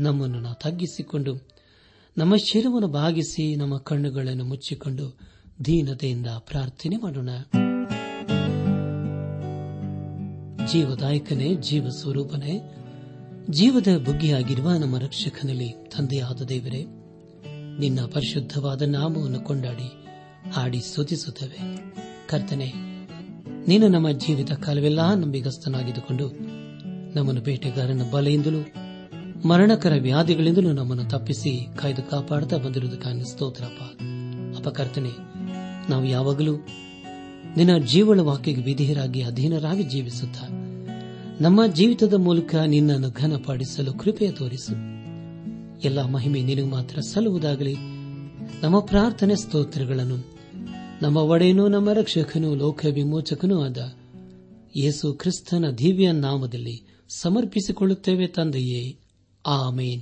ನಮ್ಮನ್ನು ನಾವು ತಗ್ಗಿಸಿಕೊಂಡು, ನಮ್ಮ ಶಿರವನ್ನು ಭಾಗಿಸಿ ನಮ್ಮ ಕಣ್ಣುಗಳನ್ನು ಮುಚ್ಚಿಕೊಂಡು ದೀನತೆಯಿಂದ ಪ್ರಾರ್ಥನೆ ಮಾಡೋಣ. ಜೀವದಾಯಕನೇ ಜೀವ ಸ್ವರೂಪನೇ ಜೀವದ ಬುಗ್ಗಿಯಾಗಿರುವ ನಮ್ಮ ರಕ್ಷಕನಲ್ಲಿ ತಂದೆಯಾದ ದೇವರೇ, ನಿನ್ನ ಪರಿಶುದ್ಧವಾದ ನಾಮವನ್ನು ಕೊಂಡಾಡಿ, ಹಾಡಿ ಸ್ತುತಿಸುತ್ತೇವೆ. ಕರ್ತನೆ, ನೀನು ನಮ್ಮ ಜೀವಿತ ಕಾಲವೆಲ್ಲ ನಂಬಿಗಸ್ತನಾಗಿದ್ದುಕೊಂಡು, ನಮ್ಮನ್ನು ಬೇಟೆಗಾರನ ಬಲೆಯಿಂದಲೂ ಮರಣಕರ ವ್ಯಾಧಿಗಳಿಂದಲೂ ನಮ್ಮನ್ನು ತಪ್ಪಿಸಿ ಕಾಯ್ದು ಕಾಪಾಡುತ್ತಾ ಬಂದಿರುವುದಕ್ಕಾಗಿ ಸ್ತೋತ್ರಪ್ಪ ಅಪಕರ್ತನೆ ನಾವು ಯಾವಾಗಲೂ ನಿನ್ನ ಜೀವಳ ವಾಕ್ಯಕ್ಕೆ ವಿಧಿಯರಾಗಿ, ಅಧೀನರಾಗಿ ಜೀವಿಸುತ್ತಾ ನಮ್ಮ ಜೀವಿತದ ಮೂಲಕ ನಿನ್ನನ್ನು ಘನಪಡಿಸಲು ಕೃಪೆ ತೋರಿಸು. ಎಲ್ಲ ಮಹಿಮೆ ನಿನಗೆ ಮಾತ್ರ ಸಲ್ಲುವುದಾಗಲಿ. ನಮ್ಮ ಪ್ರಾರ್ಥನೆ ಸ್ತೋತ್ರಗಳನ್ನು ನಮ್ಮ ಒಡೆಯನೂ, ನಮ್ಮ ರಕ್ಷಕನೂ ಲೋಕ ವಿಮೋಚಕನೂ ಆದ ಯೇಸು ಕ್ರಿಸ್ತನ ದಿವ್ಯ ನಾಮದಲ್ಲಿ ಸಮರ್ಪಿಸಿಕೊಳ್ಳುತ್ತೇವೆ ತಂದೆಯೇ. ఆమెన్.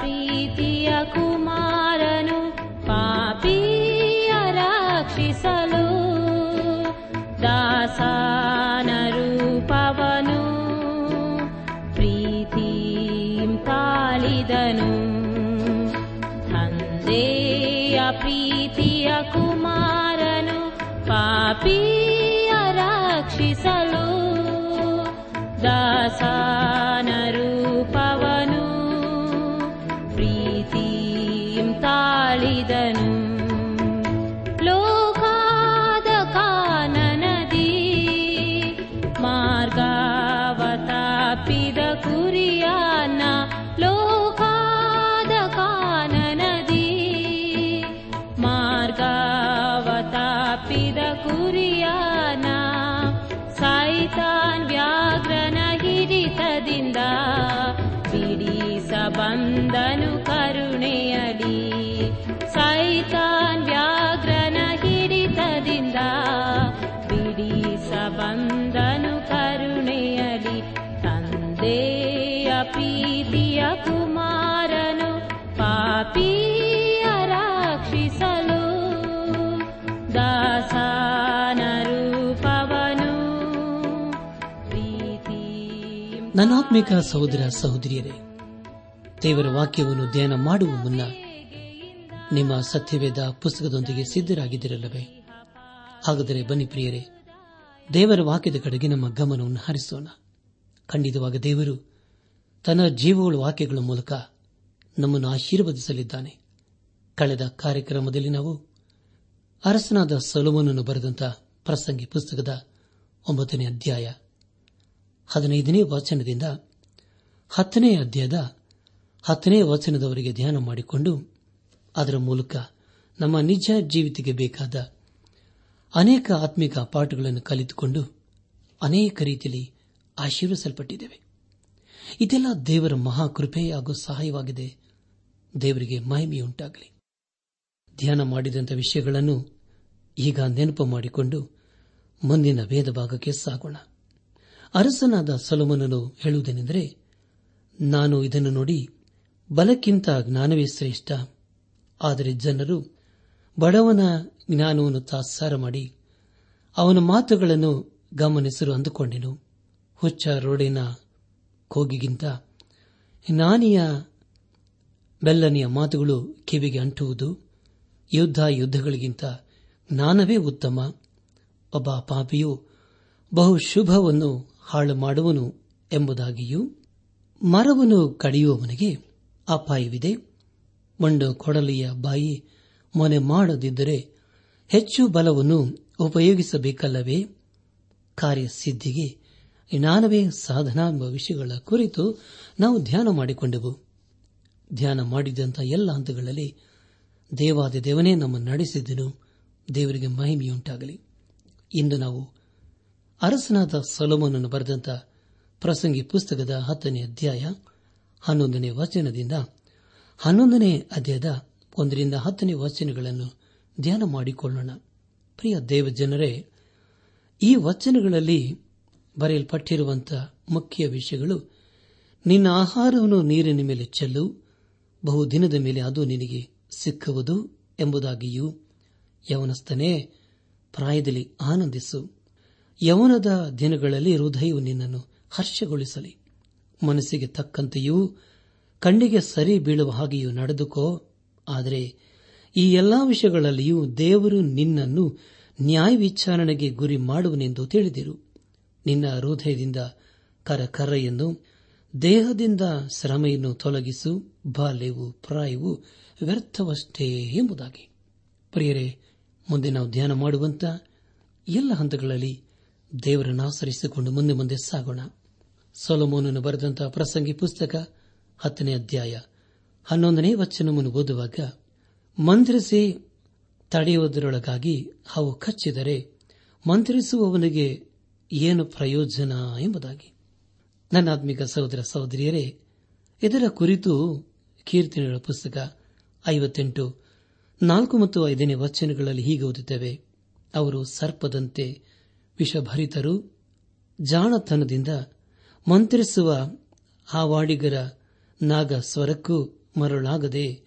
ప్రీతియ కుమారను పాపీయ రాక్షిసలు దాసా ನನ್ನಾತ್ಮಿಕ ಸಹೋದರ ಸಹೋದರಿಯರೇ, ದೇವರ ವಾಕ್ಯವನ್ನು ಧ್ಯಾನ ಮಾಡುವ ಮುನ್ನ ನಿಮ್ಮ ಸತ್ಯವೇದ ಪುಸ್ತಕದೊಂದಿಗೆ ಸಿದ್ದರಾಗಿದ್ದಿರಲ್ಲವೇ ಹಾಗಾದರೆ ಬನ್ನಿ ಪ್ರಿಯರೇ, ದೇವರ ವಾಕ್ಯದ ಕಡೆಗೆ ನಮ್ಮ ಗಮನವನ್ನು ಹರಿಸೋಣ. ಖಂಡಿತವಾಗ ದೇವರು ತನ್ನ ಜೀವಗಳ ವಾಕ್ಯಗಳ ಮೂಲಕ ನಮ್ಮನ್ನು ಆಶೀರ್ವದಿಸಲಿದ್ದಾನೆ. ಕಳೆದ ಕಾರ್ಯಕ್ರಮದಲ್ಲಿ ನಾವು ಅರಸನಾದ ಸೊಲೋಮನನ್ನು ಬರೆದಂತಹ ಪ್ರಸಂಗಿ ಪುಸ್ತಕದ ಒಂಬತ್ತನೇ ಅಧ್ಯಾಯ ಹದಿನೈದನೇ ವಚನದಿಂದ ಹತ್ತನೇ ಅಧ್ಯಾಯದ ಹತ್ತನೇ ವಚನದವರೆಗೆ ಧ್ಯಾನ ಮಾಡಿಕೊಂಡು ಅದರ ಮೂಲಕ ನಮ್ಮ ನಿಜ ಜೀವಿತಕ್ಕೆ ಬೇಕಾದ ಅನೇಕ ಆತ್ಮಿಕ ಪಾಠಗಳನ್ನು ಕಲಿತುಕೊಂಡು ಅನೇಕ ರೀತಿಯಲ್ಲಿ ಆಶೀರ್ವಿಸಲ್ಪಟ್ಟಿದ್ದೇವೆ. ಇದೆಲ್ಲ ದೇವರ ಮಹಾಕೃಪೆ ಹಾಗೂ ಸಹಾಯವಾಗಿದೆ. ದೇವರಿಗೆ ಮಹಿಮೆಯುಂಟಾಗಲಿ. ಧ್ಯಾನ ಮಾಡಿದಂಥ ವಿಷಯಗಳನ್ನು ಈಗ ನೆನಪು ಮಾಡಿಕೊಂಡು ಮುಂದಿನ ವೇದ ಭಾಗಕ್ಕೆ ಸಾಗೋಣ. ಅರಸನಾದ ಸೊಲೊಮನನು ಹೇಳುವುದೇನೆಂದರೆ, ನಾನು ಇದನ್ನು ನೋಡಿ ಬಲಕ್ಕಿಂತ ಜ್ಞಾನವೇ ಶ್ರೇಷ್ಠ. ಆದರೆ ಜನರು ಬಡವನ ಜ್ಞಾನವನ್ನು ತಾತ್ಸಾರ ಮಾಡಿ ಅವನ ಮಾತುಗಳನ್ನು ಗಮನಿಸಲು ಅಂದುಕೊಂಡೆನು. ಹುಚ್ಚ ರೋಡಿನ ಕೋಗಿಗಿಂತ ನಾನಿಯ ಬೆಲ್ಲನೆಯ ಮಾತುಗಳು ಕಿವಿಗೆ ಅಂಟುವುದು ಯುದ್ಧ ಯುದ್ಧಗಳಿಗಿಂತ ಜ್ಞಾನವೇ ಉತ್ತಮ. ಒಬ್ಬ ಪಾಪಿಯು ಬಹು ಶುಭವನ್ನು ಹಾಳು ಮಾಡುವನು ಎಂಬುದಾಗಿಯೂ ಮರವನ್ನು ಕಡಿಯುವವನಿಗೆ ಅಪಾಯವಿದೆ. ಮಂಡು ಕೊಡಲಿಯ ಬಾಯಿ ಮೊನೆ ಮಾಡದಿದ್ದರೆ ಹೆಚ್ಚು ಬಲವನ್ನು ಉಪಯೋಗಿಸಬೇಕಲ್ಲವೇ? ಕಾರ್ಯಸಿದ್ಧಿಗೆ ಜ್ಞಾನವೇ ಸಾಧನ ಎಂಬ ವಿಷಯಗಳ ಕುರಿತು ನಾವು ಧ್ಯಾನ ಮಾಡಿಕೊಂಡೆವು. ಧ್ಯಾನ ಮಾಡಿದಂಥ ಎಲ್ಲ ಹಂತಗಳಲ್ಲಿ ದೇವಾದ ದೇವನೇ ನಮ್ಮನ್ನು ನಡೆಸಿದ್ದನು. ದೇವರಿಗೆ ಮಹಿಮೆಯುಂಟಾಗಲಿ. ಇಂದು ನಾವು ಅರಸನಾದ ಸೊಲೋಮನನ್ನು ಬರೆದಂತ ಪ್ರಸಂಗಿ ಪುಸ್ತಕದ ಹತ್ತನೇ ಅಧ್ಯಾಯ ಹನ್ನೊಂದನೇ ವಚನದಿಂದ ಹನ್ನೊಂದನೇ ಅಧ್ಯಾಯದ ಒಂದರಿಂದ ಹತ್ತನೇ ವಚನಗಳನ್ನು ಧ್ಯಾನ ಮಾಡಿಕೊಳ್ಳೋಣ. ಪ್ರಿಯ ದೇವಜನರೇ, ಈ ವಚನಗಳಲ್ಲಿ ಬರೆಯಲ್ಪಟ್ಟಿರುವಂತಹ ಮುಖ್ಯ ವಿಷಯಗಳು, ನಿನ್ನ ಆಹಾರವನ್ನು ನೀರಿನ ಮೇಲೆ ಚೆಲ್ಲು ಬಹುದಿನದ ಮೇಲೆ ಅದು ನಿನಗೆ ಸಿಕ್ಕುವುದು ಎಂಬುದಾಗಿಯೂ, ಯವನಸ್ಥನೇ, ಪ್ರಾಯದಲ್ಲಿ ಆನಂದಿಸು. ಯವನದ ದಿನಗಳಲ್ಲಿ ಹೃದಯವು ನಿನ್ನನ್ನು ಹರ್ಷಗೊಳಿಸಲಿ. ಮನಸ್ಸಿಗೆ ತಕ್ಕಂತೆಯೂ ಕಣ್ಣಿಗೆ ಸರಿ ಬೀಳುವ ಹಾಗೆಯೂ ನಡೆದುಕೋ. ಆದರೆ ಈ ಎಲ್ಲಾ ವಿಷಯಗಳಲ್ಲಿಯೂ ದೇವರು ನಿನ್ನನ್ನು ನ್ಯಾಯ ವಿಚಾರಣೆಗೆ ಗುರಿ ಮಾಡುವನೆಂದು ತಿಳಿದಿರು. ನಿನ್ನ ಹೃದಯದಿಂದ ಕರಕರೆಯನ್ನು, ದೇಹದಿಂದ ಶ್ರಮೆಯನ್ನು ತೊಲಗಿಸು. ಬಾಲ್ಯವು, ಪ್ರಾಯವು ವ್ಯರ್ಥವಷ್ಟೇ ಎಂಬುದಾಗಿ. ಪ್ರಿಯರೇ, ಮುಂದೆ ನಾವು ಧ್ಯಾನ ಮಾಡುವಂತ ಎಲ್ಲ ಹಂತಗಳಲ್ಲಿ ದೇವರನ್ನು ಆಚರಿಸಿಕೊಂಡು ಮುಂದೆ ಮುಂದೆ ಸಾಗೋಣ. ಸೊಲಮೋನನ್ನು ಬರೆದಂತಹ ಪ್ರಸಂಗಿ ಪುಸ್ತಕ ಹತ್ತನೇ ಅಧ್ಯಾಯ ಹನ್ನೊಂದನೇ ವಚನವನ್ನು ಓದುವಾಗ, ಮಂತ್ರಿಸಿ ತಡೆಯುವುದರೊಳಗಾಗಿ ಅವು ಕಚ್ಚಿದರೆ ಮಂತ್ರಿಸುವವನಿಗೆ ಏನು ಪ್ರಯೋಜನ ಎಂಬುದಾಗಿ. ನನ್ನ ಆತ್ಮಿಕ ಸಹೋದರ ಸಹೋದರಿಯರೇ, ಇದರ ಕುರಿತು ಕೀರ್ತನೆಗಳ ಪುಸ್ತಕ ಐವತ್ತೆಂಟು, ನಾಲ್ಕು ಮತ್ತು ಐದನೇ ವಚನಗಳಲ್ಲಿ ಹೀಗೆ ಓದುತ್ತವೆ, ಅವರು ಸರ್ಪದಂತೆ ವಿಷಭರಿತರು ಜಾಣತನದಿಂದ ಮಂತ್ರಿಸುವ ಹಾವಾಡಿಗರ ವಾಡಿಗರ ನಾಗ ಸ್ವರಕ್ಕೂ ಮರಳಾಗದೆ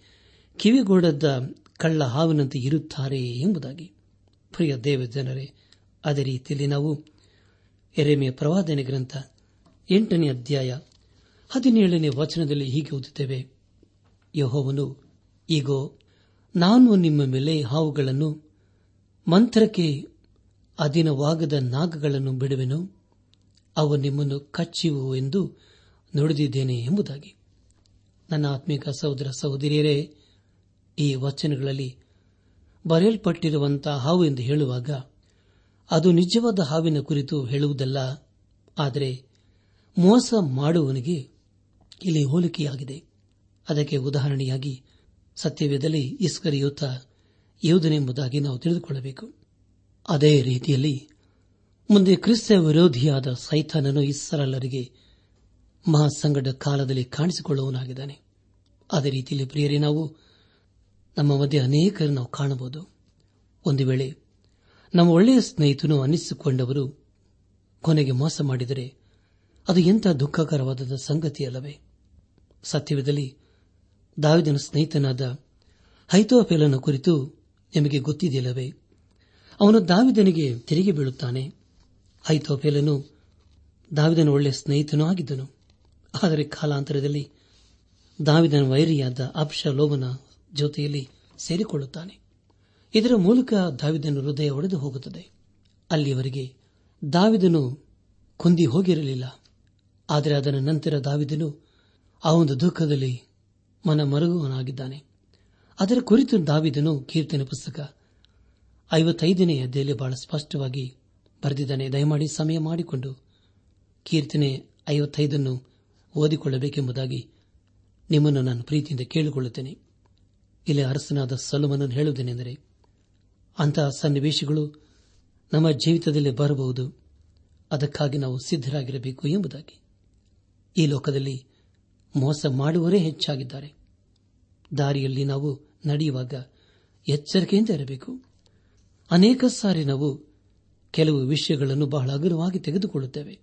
ಕಿವಿಗೊಡದ ಕಳ್ಳ ಹಾವಿನಂತೆ ಇರುತ್ತಾರೆ ಎಂಬುದಾಗಿ. ಪ್ರಿಯ ದೇವ ಜನರೇ ಅದೇ ರೀತಿಯಲ್ಲಿ ನಾವು ಎರೆಮೆಯ ಪ್ರವಾದನೆ ಗ್ರಂಥ ಎಂಟನೇ ಅಧ್ಯಾಯ ಹದಿನೇಳನೇ ವಚನದಲ್ಲಿ ಹೀಗೆ ಓದುತ್ತೇವೆ. ಯಹೋವನು ಈಗೋ ನಾನು ನಿಮ್ಮ ಮೇಲೆ ಹಾವುಗಳನ್ನು ಮಂತ್ರಕ್ಕೆ ಅಧೀನವಾಗದ ನಾಗಗಳನ್ನು ಬಿಡುವೆನು. ಅವು ನಿಮ್ಮನ್ನು ಕಚ್ಚಿವು ಎಂದು ನುಡಿದಿದ್ದೇನೆ ಎಂಬುದಾಗಿ. ನನ್ನ ಆತ್ಮಿಕ ಸಹೋದರ ಸಹೋದರಿಯರೇ, ಈ ವಚನಗಳಲ್ಲಿ ಬರೆಯಲ್ಪಟ್ಟಿರುವಂತಹ ಹಾವು ಎಂದು ಹೇಳುವಾಗ ಅದು ನಿಜವಾದ ಹಾವಿನ ಕುರಿತು ಹೇಳುವುದಲ್ಲ, ಆದರೆ ಮೋಸ ಮಾಡುವವನಿಗೆ ಇಲ್ಲಿ ಹೋಲಿಕೆಯಾಗಿದೆ. ಅದಕ್ಕೆ ಉದಾಹರಣೆಯಾಗಿ ಸತ್ಯವೇದಲ್ಲಿ ಇಸ್ಕರಿಯುತ್ತ ಯೋಧನೆಂಬುದಾಗಿ ನಾವು ತಿಳಿದುಕೊಳ್ಳಬೇಕು. ಅದೇ ರೀತಿಯಲ್ಲಿ ಮುಂದೆ ಕ್ರಿಸ್ತ ವಿರೋಧಿಯಾದ ಸೈತಾನನು ಇಸ್ಸರಲ್ಲರಿಗೆ ಮಹಾಸಂಗಡ ಕಾಲದಲ್ಲಿ ಕಾಣಿಸಿಕೊಳ್ಳುವನಾಗಿದ್ದಾನೆ ಅದೇ ರೀತಿಯಲ್ಲಿ ಪ್ರಿಯರೇ, ನಾವು ನಮ್ಮ ಮಧ್ಯೆ ಅನೇಕರು ನಾವು ಕಾಣಬಹುದು. ಒಂದು ವೇಳೆ ನಮ್ಮ ಒಳ್ಳೆಯ ಸ್ನೇಹಿತನು ಅನ್ನಿಸಿಕೊಂಡವರು ಕೊನೆಗೆ ಮೋಸ ಮಾಡಿದರೆ ಅದು ಎಂಥ ದುಃಖಕರವಾದ ಸಂಗತಿಯಲ್ಲವೇ? ಸತ್ಯವಿದಲ್ಲಿ ದಾವಿದನ ಸ್ನೇಹಿತನಾದ ಹೈತೋಫೆಲನ ಕುರಿತು ನಿಮಗೆ ಗೊತ್ತಿದೆಯಲ್ಲವೇ? ಅವನು ದಾವಿದನಿಗೆ ತಿರುಗಿ ಬೀಳುತ್ತಾನೆ. ಐತೋಪೇಲನು ದಾವಿದನ ಒಳ್ಳೆಯ ಸ್ನೇಹಿತನೂ ಆಗಿದ್ದನು. ಆದರೆ ಕಾಲಾಂತರದಲ್ಲಿ ದಾವಿದನ ವೈರಿಯಾದ ಅಬ್ಷಲೋಮನ ಜೊತೆಯಲ್ಲಿ ಸೇರಿಕೊಳ್ಳುತ್ತಾನೆ. ಇದರ ಮೂಲಕ ದಾವಿದನ ಹೃದಯ ಒಡೆದು ಹೋಗುತ್ತದೆ. ಅಲ್ಲಿಯವರೆಗೆ ದಾವಿದನು ಕುಂದಿ ಹೋಗಿರಲಿಲ್ಲ. ಆದರೆ ಅದರ ನಂತರ ದಾವಿದನು ಆ ಒಂದು ದುಃಖದಲ್ಲಿ ಮನ ಮರುಗುವನಾಗಿದ್ದಾನೆ ಅದರ ಕುರಿತು ದಾವಿದನು ಕೀರ್ತನೆ ಪುಸ್ತಕ ಐವತ್ತೈದನೇ ಅಧ್ಯಾಯಲ್ಲಿ ಬಹಳ ಸ್ಪಷ್ಟವಾಗಿ ಬರೆದಿದ್ದಾನೆ. ದಯಮಾಡಿ ಸಮಯ ಮಾಡಿಕೊಂಡು ಕೀರ್ತನೆ ಐವತ್ತೈದನ್ನು ಓದಿಕೊಳ್ಳಬೇಕೆಂಬುದಾಗಿ ನಿಮ್ಮನ್ನು ನಾನು ಪ್ರೀತಿಯಿಂದ ಕೇಳಿಕೊಳ್ಳುತ್ತೇನೆ. ಇಲ್ಲಿ ಅರಸನಾದ ಸಲುಮನನ್ನು ಹೇಳುವುದೇನೆಂದರೆ, ಅಂತಹ ಸನ್ನಿವೇಶಗಳು ನಮ್ಮ ಜೀವಿತದಲ್ಲಿ ಬರಬಹುದು. ಅದಕ್ಕಾಗಿ ನಾವು ಸಿದ್ಧರಾಗಿರಬೇಕು ಎಂಬುದಾಗಿ. ಈ ಲೋಕದಲ್ಲಿ ಮೋಸ ಮಾಡುವರೇ ಹೆಚ್ಚಾಗಿದ್ದಾರೆ. ದಾರಿಯಲ್ಲಿ ನಾವು ನಡೆಯುವಾಗ ಎಚ್ಚರಿಕೆಯಿಂದ ಇರಬೇಕು. ಅನೇಕ ಸಾರಿ ನಾವು ಕೆಲವು ವಿಷಯಗಳನ್ನು ಬಹಳ ಅಗುರವಾಗಿ ತೆಗೆದುಕೊಳ್ಳುತ್ತೇವೆ.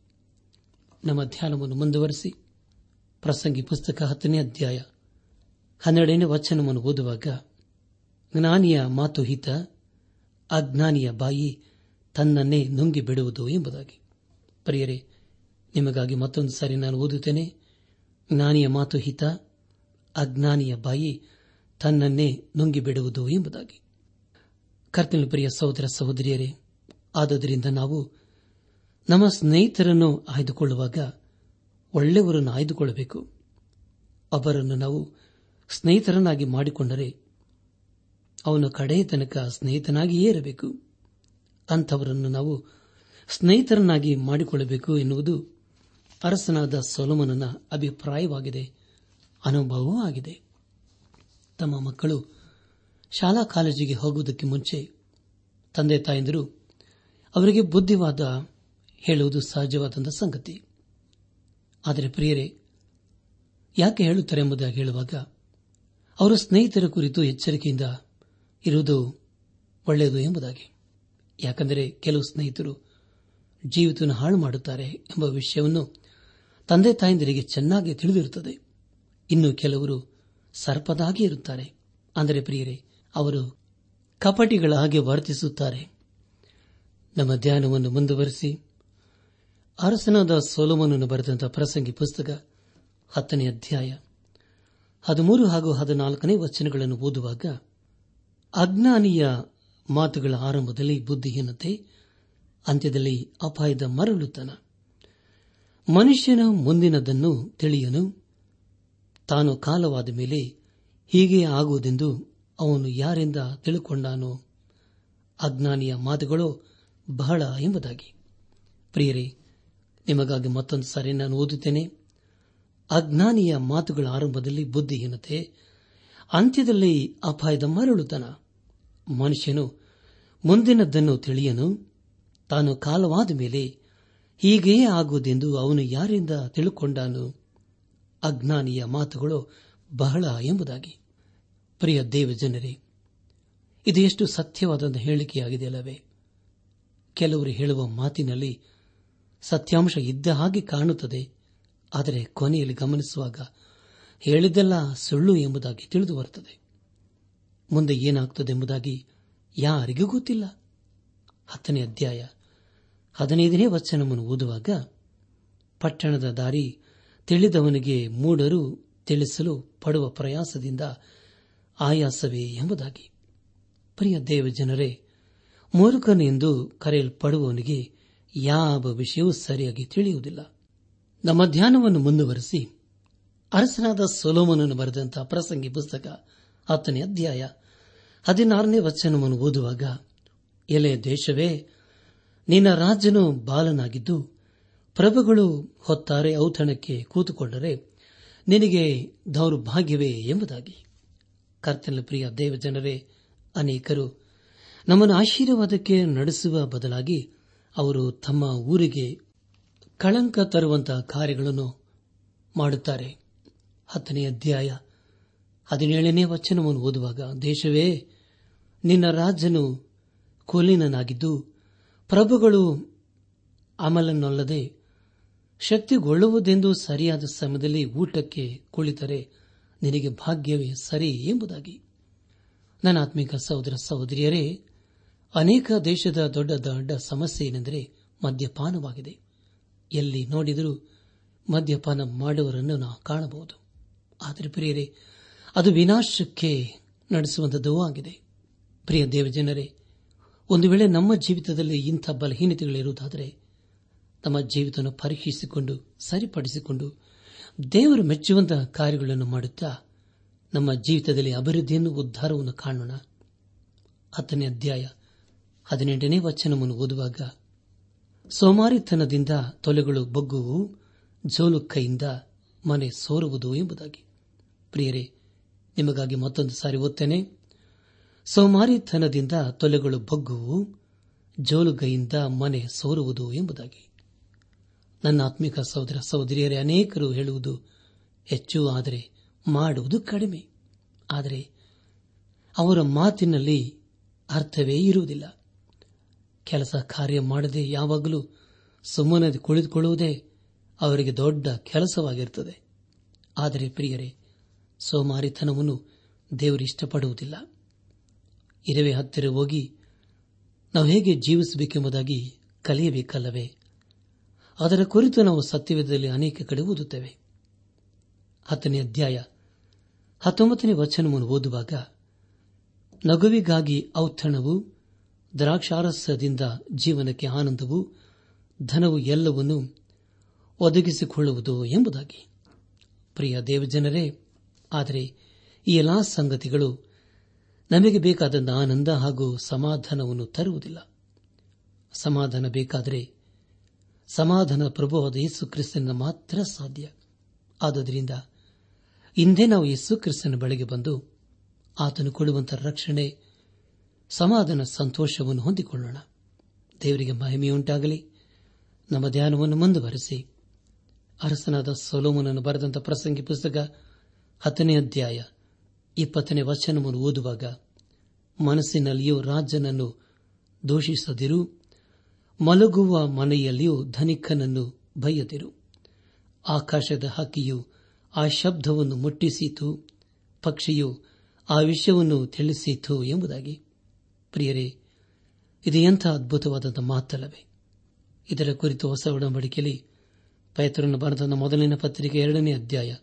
ನಮ್ಮ ಧ್ಯಾನವನ್ನು ಮುಂದುವರೆಸಿ, ಪ್ರಸಂಗಿ ಪುಸ್ತಕ ಹತ್ತನೇ ಅಧ್ಯಾಯ ಹನ್ನೆರಡನೇ ವಚನವನ್ನು ಓದುವಾಗ, ಜ್ಞಾನಿಯ ಮಾತು ಅಜ್ಞಾನಿಯ ಬಾಯಿ ತನ್ನನ್ನೇ ನುಂಗಿ ಬಿಡುವುದು ಎಂಬುದಾಗಿ. ಪ್ರಿಯರೇ, ನಿಮಗಾಗಿ ಮತ್ತೊಂದು ಸಾರಿ ನಾನು ಓದುತ್ತೇನೆ, ಜ್ಞಾನಿಯ ಮಾತು ಹಿತ, ಅಜ್ಞಾನಿಯ ಬಾಯಿ ತನ್ನನ್ನೇ ನುಂಗಿ ಬಿಡುವುದು ಎಂಬುದಾಗಿ. ಕರ್ತನ ಪ್ರಿಯ ಸಹೋದರ ಸಹೋದರಿಯರೇ, ಆದ್ದರಿಂದ ನಾವು ನಮ್ಮ ಸ್ನೇಹಿತರನ್ನು ಆಯ್ದುಕೊಳ್ಳುವಾಗ ಒಳ್ಳೆಯವರನ್ನು ಆಯ್ದುಕೊಳ್ಳಬೇಕು. ಅವರನ್ನು ನಾವು ಸ್ನೇಹಿತರನ್ನಾಗಿ ಮಾಡಿಕೊಂಡರೆ ಅವನು ಕಡೆಯ ತನಕ ಸ್ನೇಹಿತನಾಗಿಯೇ ಇರಬೇಕು. ಅಂಥವರನ್ನು ನಾವು ಸ್ನೇಹಿತರನ್ನಾಗಿ ಮಾಡಿಕೊಳ್ಳಬೇಕು ಎನ್ನುವುದು ಅರಸನಾದ ಸೊಲೋಮನನ ಅಭಿಪ್ರಾಯವಾಗಿದೆ ಅನುಭವವೂ ಆಗಿದೆ ತಮ್ಮ ಮಕ್ಕಳು ಶಾಲಾ ಕಾಲೇಜಿಗೆ ಹೋಗುವುದಕ್ಕೆ ಮುಂಚೆ ತಂದೆ ತಾಯಂದಿರು ಅವರಿಗೆ ಬುದ್ಧಿವಾದ ಹೇಳುವುದು ಸಹಜವಾದಂಥ ಸಂಗತಿ. ಆದರೆ ಪ್ರಿಯರೇ, ಯಾಕೆ ಹೇಳುತ್ತಾರೆ ಎಂಬುದಾಗಿ ಹೇಳುವಾಗ ಅವರ ಸ್ನೇಹಿತರ ಕುರಿತು ಎಚ್ಚರಿಕೆಯಿಂದ ಇರುವುದು ಒಳ್ಳೆಯದು ಎಂಬುದಾಗಿ. ಯಾಕೆಂದರೆ ಕೆಲವು ಸ್ನೇಹಿತರು ಜೀವಿತವನ್ನು ಹಾಳು ಮಾಡುತ್ತಾರೆ ಎಂಬ ವಿಷಯವನ್ನು ತಂದೆ ತಾಯಂದಿರಿಗೆ ಚೆನ್ನಾಗಿ ತಿಳಿದಿರುತ್ತದೆ. ಇನ್ನು ಕೆಲವರು ಸರ್ಪದಾಗಿ ಇರುತ್ತಾರೆ. ಅಂದರೆ ಪ್ರಿಯರೇ ಅವರು ಕಪಟಿಗಳ ಹಾಗೆ ವರ್ತಿಸುತ್ತಾರೆ. ನಮ್ಮ ಧ್ಯಾನವನ್ನು ಮುಂದುವರೆಸಿ, ಅರಸನಾದ ಸೋಲೋಮನನ್ನು ಬರೆದಂತಹ ಪ್ರಸಂಗಿ ಪುಸ್ತಕ ಹತ್ತನೇ ಅಧ್ಯಾಯ ಹದಿಮೂರು ಹಾಗೂ ಹದಿನಾಲ್ಕನೇ ವಚನಗಳನ್ನು ಓದುವಾಗ, ಅಜ್ಞಾನಿಯ ಮಾತುಗಳ ಆರಂಭದಲ್ಲಿ ಬುದ್ಧಿಹೀನತೆ ಅಂತ್ಯದಲ್ಲಿ ಅಪಾಯದ ಮರಳುತನ. ಮನುಷ್ಯನ ಮುಂದಿನದನ್ನು ತಿಳಿಯನು, ತಾನು ಕಾಲವಾದ ಮೇಲೆ ಹೀಗೆ ಆಗುವುದೆಂದು ಅವನು ಯಾರಿಂದ ತಿಳುಕೊಂಡಾನೋ ಅಜ್ಞಾನಿಯ ಮಾತುಗಳು ಬಹಳ ಎಂಬುದಾಗಿ. ಪ್ರಿಯರೇ, ನಿಮಗಾಗಿ ಮತ್ತೊಂದು ಸಾರಿ ನಾನು ಓದುತ್ತೇನೆ. ಅಜ್ಞಾನಿಯ ಮಾತುಗಳ ಆರಂಭದಲ್ಲಿ ಬುದ್ಧಿಹೀನತೆ, ಅಂತ್ಯದಲ್ಲಿ ಅಪಾಯದ ಮರಳುತನ. ಮನುಷ್ಯನು ಮುಂದಿನದ್ದನ್ನು ತಿಳಿಯನು. ತಾನು ಕಾಲವಾದ ಮೇಲೆ ಹೀಗೇ ಆಗುವುದೆಂದು ಅವನು ಯಾರಿಂದ ತಿಳುಕೊಂಡಾನು? ಅಜ್ಞಾನಿಯ ಮಾತುಗಳು ಬಹಳ ಎಂಬುದಾಗಿ. ಪ್ರಿಯ ದೇವ ಜನರೇ ಇದು ಎಷ್ಟು ಸತ್ಯವಾದ ಹೇಳಿಕೆಯಾಗಿದೆ ಅಲ್ಲವೇ ಕೆಲವರು ಹೇಳುವ ಮಾತಿನಲ್ಲಿ ಸತ್ಯಾಂಶ ಇದ್ದ ಹಾಗೆ ಕಾಣುತ್ತದೆ. ಆದರೆ ಕೊನೆಯಲ್ಲಿ ಗಮನಿಸುವಾಗ ಹೇಳಿದ್ದೆಲ್ಲ ಸುಳ್ಳು ಎಂಬುದಾಗಿ ತಿಳಿದು ಬರುತ್ತದೆ. ಮುಂದೆ ಏನಾಗುತ್ತದೆ ಎಂಬುದಾಗಿ ಯಾರಿಗೂ ಗೊತ್ತಿಲ್ಲ. ಹತ್ತನೇ ಅಧ್ಯಾಯ ಹದಿನೈದನೇ ವಚನವನ್ನು ಓದುವಾಗ ಪಟ್ಟಣದ ದಾರಿ ತಿಳಿದವನಿಗೆ ಮೂಡರು ತಿಳಿಸಲು ಪಡುವ ಪ್ರಯಾಸದಿಂದ ಆಯಾಸವೇ ಎಂಬುದಾಗಿ. ಪ್ರಿಯ ದೇವ ಜನರೇ ಮೂರ್ಖನೆಂದು ಕರೆಯಲ್ಪಡುವವನಿಗೆ ಯಾವ ವಿಷಯವೂ ಸರಿಯಾಗಿ ತಿಳಿಯುವುದಿಲ್ಲ. ನಮ್ಮ ಧ್ಯಾನವನ್ನು ಮುಂದುವರೆಸಿ, ಅರಸನಾದ ಸೊಲೋಮನನ್ನು ಬರೆದಂತಹ ಪ್ರಸಂಗಿ ಪುಸ್ತಕ ಹತ್ತನೇ ಅಧ್ಯಾಯ ಹದಿನಾರನೇ ವಚನವನ್ನು ಓದುವಾಗ, ಎಲೆ ದೇಶವೇ, ನಿನ್ನ ರಾಜನು ಬಾಲನಾಗಿದ್ದು, ಪ್ರಭುಗಳು ಹೊತ್ತಾರೆ ಔತಣಕ್ಕೆ ಕೂತುಕೊಂಡರೆ ನಿನಗೆ ದೌರ್ಭಾಗ್ಯವೇ ಎಂಬುದಾಗಿ. ಕರ್ತನ ಪ್ರಿಯ ದೇವಜನರೇ ಅನೇಕರು ನಮ್ಮನ್ನು ಆಶೀರ್ವಾದಕ್ಕೆ ನಡೆಸುವ ಬದಲಾಗಿ ಅವರು ತಮ್ಮ ಊರಿಗೆ ಕಳಂಕ ತರುವಂತಹ ಕಾರ್ಯಗಳನ್ನು ಮಾಡುತ್ತಾರೆ. ಹತ್ತನೇ ಅಧ್ಯಾಯ ಹದಿನೇಳನೇ ವಚನವನ್ನು ಓದುವಾಗ, ದೇಶವೇ, ನಿನ್ನ ರಾಜನು ಕೊಲಿನನಾಗಿದ್ದು ಪ್ರಭುಗಳು ಅಮಲನ್ನೊಲ್ಲದೆ ಶಕ್ತಿಗೊಳ್ಳುವುದೆಂದು ಸರಿಯಾದ ಸಮಯದಲ್ಲಿ ಊಟಕ್ಕೆ ಕುಳಿತರೆ. ನಿನಗೆ ಭಾಗ್ಯವೇ ಸರಿ ಎಂಬುದಾಗಿ. ನನ್ನ ಆತ್ಮಿಕ ಸಹೋದರ ಸಹೋದರಿಯರೇ, ಅನೇಕ ದೇಶದ ದೊಡ್ಡ ದೊಡ್ಡ ಸಮಸ್ಯೆ ಏನೆಂದರೆ ಮದ್ಯಪಾನವಾಗಿದೆ. ಎಲ್ಲಿ ನೋಡಿದರೂ ಮದ್ಯಪಾನ ಮಾಡುವರನ್ನು ನಾವು ಕಾಣಬಹುದು. ಆದರೆ ಪ್ರಿಯರೇ, ಅದು ವಿನಾಶಕ್ಕೆ ನಡೆಸುವಂಥದ್ದೂ ಆಗಿದೆ. ಪ್ರಿಯ ದೇವಜನರೇ, ಒಂದು ವೇಳೆ ನಮ್ಮ ಜೀವಿತದಲ್ಲಿ ಇಂಥ ಬಲಹೀನತೆಗಳಿರುವುದಾದರೆ ನಮ್ಮ ಜೀವಿತವನ್ನು ಪರೀಕ್ಷಿಸಿಕೊಂಡು ಸರಿಪಡಿಸಿಕೊಂಡು ದೇವರು ಮೆಚ್ಚುವಂತಹ ಕಾರ್ಯಗಳನ್ನು ಮಾಡುತ್ತಾ ನಮ್ಮ ಜೀವಿತದಲ್ಲಿ ಅಭಿವೃದ್ಧಿಯನ್ನು ಉದ್ಧಾರವನ್ನು ಕಾಣೋಣ. ಹತ್ತನೇ ಅಧ್ಯಾಯ ಹದಿನೆಂಟನೇ ವಚನವನ್ನು ಓದುವಾಗ, ಸೋಮಾರಿತನದಿಂದ ತೊಲೆಗಳು ಬಗ್ಗುವು, ಜೋಲು ಕೈಯಿಂದ ಮನೆ ಸೋರುವುದು ಎಂಬುದಾಗಿ. ಪ್ರಿಯರೇ, ನಿಮಗಾಗಿ ಮತ್ತೊಂದು ಸಾರಿ ಓದ್ತೇನೆ. ಸೋಮಾರಿತನದಿಂದ ತೊಲೆಗಳು ಬಗ್ಗುವು, ಜೋಲುಗೈಯಿಂದ ಮನೆ ಸೋರುವುದು ಎಂಬುದಾಗಿ. ನನ್ನ ಆತ್ಮಿಕ ಸಹೋದರ ಸಹೋದರಿಯರೇ, ಅನೇಕರು ಹೇಳುವುದು ಹೆಚ್ಚು, ಆದರೆ ಮಾಡುವುದು ಕಡಿಮೆ. ಆದರೆ ಅವರ ಮಾತಿನಲ್ಲಿ ಅರ್ಥವೇ ಇರುವುದಿಲ್ಲ. ಕೆಲಸ ಕಾರ್ಯ ಮಾಡದೆ ಯಾವಾಗಲೂ ಸುಮ್ಮನೆ ಕುಳಿತುಕೊಳ್ಳುವುದೇ ಅವರಿಗೆ ದೊಡ್ಡ ಕೆಲಸವಾಗಿರುತ್ತದೆ. ಆದರೆ ಪ್ರಿಯರೇ, ಸೋಮಾರಿತನವನ್ನು ದೇವರು ಇಷ್ಟಪಡುವುದಿಲ್ಲ. ಇರವೇ ಹತ್ತಿರ ಹೋಗಿ ನಾವು ಹೇಗೆ ಜೀವಿಸಬೇಕೆಂಬುದಾಗಿ ಕಲಿಯಬೇಕಲ್ಲವೇ? ಅದರ ಕುರಿತು ನಾವು ಸತ್ಯವೇದದಲ್ಲಿ ಅನೇಕ ಕಡೆ ಓದುತ್ತೇವೆ. ಹತ್ತನೇ ಅಧ್ಯಾಯ ಹತ್ತೊಂಬತ್ತನೇ ವಚನವನ್ನು ಓದುವಾಗ, ನಗುವಿಗಾಗಿ ಔತಣವು ದ್ರಾಕ್ಷಾರಸದಿಂದ ಜೀವನಕ್ಕೆ ಆನಂದವು, ಧನವು ಎಲ್ಲವನ್ನೂ ಒದಗಿಸಿಕೊಳ್ಳುವುದು ಎಂಬುದಾಗಿ. ಪ್ರಿಯ ದೇವಜನರೇ, ಆದರೆ ಈ ಎಲ್ಲಾ ಸಂಗತಿಗಳು ನಮಗೆ ಬೇಕಾದ ಆನಂದ ಹಾಗೂ ಸಮಾಧಾನವನ್ನು ತರುವುದಿಲ್ಲ. ಸಮಾಧಾನ ಬೇಕಾದರೆ ಸಮಾಧಾನ ಪ್ರಭುವಾದ ಯೇಸು ಕ್ರಿಸ್ತನ ಮಾತ್ರ ಸಾಧ್ಯ. ಆದ್ದರಿಂದ ಹಿಂದೆ ನಾವು ಯೇಸು ಕ್ರಿಸ್ತನ ಬಳಿಗೆ ಬಂದು ಆತನು ಕೊಡುವಂತಹ ರಕ್ಷಣೆ, ಸಮಾಧಾನ, ಸಂತೋಷವನ್ನು ಹೊಂದಿಕೊಳ್ಳೋಣ. ದೇವರಿಗೆ ಮಹಿಮೆಯುಂಟಾಗಲಿ. ನಮ್ಮ ಧ್ಯಾನವನ್ನು ಮುಂದುವರೆಸಿ. ಅರಸನಾದ ಸೊಲೋಮನನ್ನು ಬರೆದಂತಹ ಪ್ರಸಂಗಿ ಪುಸ್ತಕ ಹತ್ತನೇ ಅಧ್ಯಾಯ ಇಪ್ಪತ್ತನೇ ವಚನವನ್ನು ಓದುವಾಗ, ಮನಸ್ಸಿನಲ್ಲಿಯೂ ರಾಜನನ್ನು ದೂಷಿಸದಿರು. ಮಲಗುವ ಮನೆಯಲ್ಲಿಯೂ ಧನಿಕನನ್ನು ಬಯ್ಯದಿರು. ಆಕಾಶದ ಹಕ್ಕಿಯು ಆ ಶಬ್ದವನ್ನು ಮುಟ್ಟಿಸಿತು, ಪಕ್ಷಿಯು ಆ ವಿಷಯವನ್ನು ತಿಳಿಸಿತು ಎಂಬುದಾಗಿ. ಪ್ರಿಯರೇ, ಇದು ಎಂಥ ಅದ್ಭುತವಾದ ಮಾತಲ್ಲವೇ. ಇದರ ಕುರಿತು ಹೊಸ ಒಡಂಬಡಿಕೆಯಲ್ಲಿ ಪೈತ್ರನ್ನು ಬರೆದ ಮೊದಲಿನ ಪತ್ರಿಕೆ ಎರಡನೇ ಅಧ್ಯಾಯ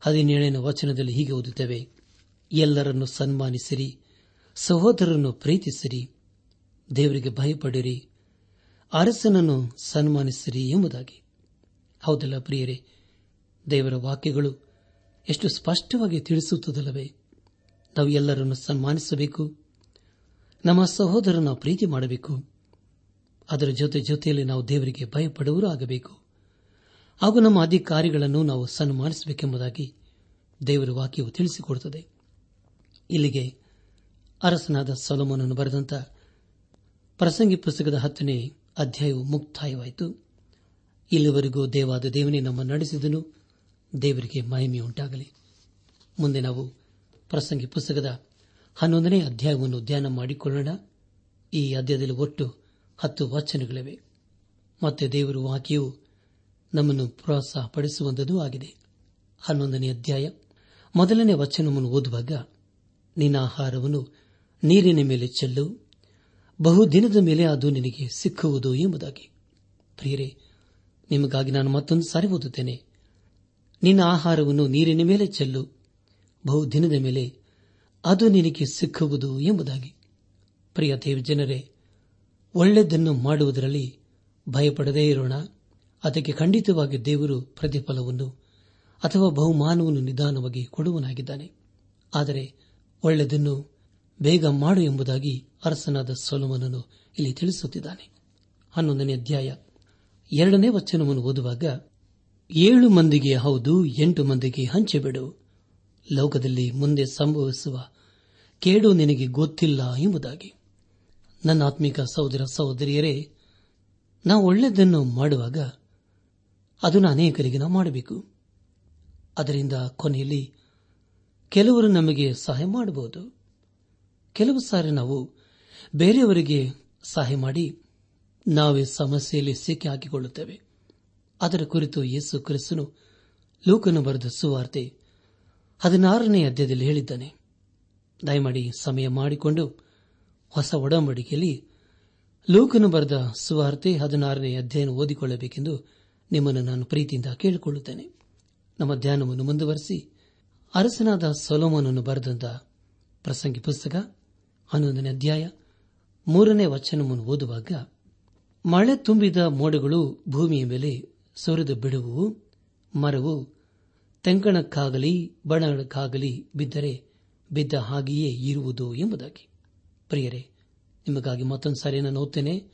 ಹದಿನೇಳನೇ ವಚನದಲ್ಲಿ ಹೀಗೆ ಓದುತ್ತೇವೆ. ಎಲ್ಲರನ್ನು ಸನ್ಮಾನಿಸಿರಿ, ಸಹೋದರರನ್ನು ಪ್ರೀತಿಸಿರಿ, ದೇವರಿಗೆ ಭಯಪಡಿರಿ ಅರಸನನ್ನು ಸನ್ಮಾನಿಸಿರಿ ಎಂಬುದಾಗಿ. ಹೌದಲ್ಲ ಪ್ರಿಯರೇ, ದೇವರ ವಾಕ್ಯಗಳು ಎಷ್ಟು ಸ್ಪಷ್ಟವಾಗಿ ತಿಳಿಸುತ್ತದಲ್ಲವೇ? ನಾವು ಎಲ್ಲರನ್ನು ಸನ್ಮಾನಿಸಬೇಕು, ನಮ್ಮ ಸಹೋದರನ ಪ್ರೀತಿ ಮಾಡಬೇಕು. ಅದರ ಜೊತೆ ಜೊತೆಯಲ್ಲಿ ನಾವು ದೇವರಿಗೆ ಭಯಪಡುವರೂ ಆಗಬೇಕು ಹಾಗೂ ನಮ್ಮ ಅಧಿಕಾರಿಗಳನ್ನು ನಾವು ಸನ್ಮಾನಿಸಬೇಕೆಂಬುದಾಗಿ ದೇವರ ವಾಕ್ಯವು ತಿಳಿಸಿಕೊಡುತ್ತದೆ. ಇಲ್ಲಿಗೆ ಅರಸನಾದ ಸೊಲಮನನ್ನು ಬರೆದಂತ ಪ್ರಸಂಗಿ ಪುಸ್ತಕದ ಹತ್ತನೇ ಅಧ್ಯಾಯವು ಮುಕ್ತಾಯವಾಯಿತು. ಇಲ್ಲಿವರೆಗೂ ದೇವಾದ ದೇವನೇ ನಮ್ಮ ನಡೆಸಿದನು. ದೇವರಿಗೆ ಮಹಿಮೆಯುಂಟಾಗಲಿ. ಮುಂದೆ ನಾವು ಪ್ರಸಂಗಿ ಪುಸ್ತಕದ ಹನ್ನೊಂದನೇ ಅಧ್ಯಾಯವನ್ನು ಧ್ಯಾನ ಮಾಡಿಕೊಳ್ಳೋಣ. ಈ ಅಧ್ಯಾಯದಲ್ಲಿ ಒಟ್ಟು ಹತ್ತು ವಚನಗಳಿವೆ. ಮತ್ತೆ ದೇವರು ವಾಕ್ಯವು ನಮ್ಮನ್ನು ಪ್ರೋತ್ಸಾಹಪಡಿಸುವಂತದೂ ಆಗಿದೆ. ಹನ್ನೊಂದನೇ ಅಧ್ಯಾಯ. ಮೊದಲನೇ ವಚನವನ್ನು ಓದುವಾಗ, ನಿನ್ನ ಆಹಾರವನ್ನು ನೀರಿನ ಮೇಲೆ ಚೆಲ್ಲು. ಬಹುದಿನದ ಮೇಲೆ ಅದು ನಿನಗೆ ಸಿಕ್ಕುವುದು ಎಂಬುದಾಗಿ. ಪ್ರಿಯರೇ, ನಿಮಗಾಗಿ ನಾನು ಮತ್ತೊಂದು ಸಾರಿ ಓದುತ್ತೇನೆ. ನಿನ್ನ ಆಹಾರವನ್ನು ನೀರಿನ ಮೇಲೆ ಚೆಲ್ಲು. ಬಹುದಿನದ ಮೇಲೆ ಅದು ನಿನಗೆ ಸಿಕ್ಕುವುದು ಎಂಬುದಾಗಿ. ಪ್ರಿಯ ದೇವ ಜನರೇ ಒಳ್ಳೆಯದನ್ನು ಮಾಡುವುದರಲ್ಲಿ ಭಯಪಡದೇ ಇರೋಣ. ಅದಕ್ಕೆ ಖಂಡಿತವಾಗಿ ದೇವರು ಪ್ರತಿಫಲವನ್ನು ಅಥವಾ ಬಹುಮಾನವನ್ನು ನಿಧಾನವಾಗಿ ಕೊಡುವನಾಗಿದ್ದಾನೆ. ಆದರೆ ಒಳ್ಳೆಯದನ್ನು ಬೇಗ ಮಾಡು ಎಂಬುದಾಗಿ ಅರಸನಾದ ಸೋಲಮನನ್ನು ಇಲ್ಲಿ ತಿಳಿಸುತ್ತಿದ್ದಾನೆ. ಹನ್ನೊಂದನೇ ಅಧ್ಯಾಯ. ಎರಡನೇ ವಚನವನ್ನು ಓದುವಾಗ, ಏಳು ಮಂದಿಗೆ ಹೌದು, ಎಂಟು ಮಂದಿಗೆ ಹಂಚಿಬಿಡು ಲೋಕದಲ್ಲಿ ಮುಂದೆ ಸಂಭವಿಸುವ ಕೇಡು ನಿನಗೆ ಗೊತ್ತಿಲ್ಲ ಎಂಬುದಾಗಿ. ನನ್ನ ಆತ್ಮಿಕ ಸಹೋದರ ಸಹೋದರಿಯರೇ, ನಾವು ಒಳ್ಳೆಯದನ್ನು ಮಾಡುವಾಗ ಅದನ್ನು ಅನೇಕರಿಗೆ ನಾವು ಮಾಡಬೇಕು. ಅದರಿಂದ ಕೊನೆಯಲ್ಲಿ ಕೆಲವರು ನಮಗೆ ಸಹಾಯ ಮಾಡಬಹುದು. ಕೆಲವು ಸಾರಿ ನಾವು ಬೇರೆಯವರಿಗೆ ಸಹಾಯ ಮಾಡಿ ನಾವೇ ಸಮಸ್ಯೆಯಲ್ಲಿ ಸಿಕ್ಕಿ ಹಾಕಿಕೊಳ್ಳುತ್ತೇವೆ. ಅದರ ಕುರಿತು ಯೇಸು ಕ್ರಿಸ್ತನು ಲೋಕನು ಬರೆದ ಸುವಾರ್ತೆ ಹದಿನಾರನೇ ಅಧ್ಯಾಯದಲ್ಲಿ ಹೇಳಿದ್ದಾನೆ. ದಯಮಾಡಿ ಸಮಯ ಮಾಡಿಕೊಂಡು ಹೊಸ ಒಡಂಬಡಿಕೆಯಲ್ಲಿ ಲೋಕನು ಬರೆದ ಸುವಾರ್ತೆ ಹದಿನಾರನೇ ಅಧ್ಯಯನ ಓದಿಕೊಳ್ಳಬೇಕೆಂದು ನಿಮ್ಮನ್ನು ನಾನು ಪ್ರೀತಿಯಿಂದ ಕೇಳಿಕೊಳ್ಳುತ್ತೇನೆ. ನಮ್ಮ ಧ್ಯಾನವನ್ನು ಮುಂದುವರೆಸಿ ಅರಸನಾದ ಸೊಲೋಮನನ್ನು ಬರೆದಂತ ಪ್ರಸಂಗಿ ಪುಸ್ತಕ ಹನ್ನೊಂದನೇ ಅಧ್ಯಾಯ ಮೂರನೇ ವಚನವನ್ನು ಓದುವಾಗ, ಮಳೆ ತುಂಬಿದ ಮೋಡಗಳು ಭೂಮಿಯ ಮೇಲೆ ಸುರಿದು ಬಿಡುವು, ಮರವು ತೆಂಕಣಕ್ಕಾಗಲಿ ಬಣಕ್ಕಾಗಲಿ ಬಿದ್ದರೆ ಬಿದ್ದ ಹಾಗೆಯೇ ಇರುವುದು ಎಂಬುದಾಗಿ. ಪ್ರಿಯರೇ, ನಿಮಗಾಗಿ ಮತ್ತೊಂದು ಸಾರಿ ನಾನು ಓದ್ತೇನೆ.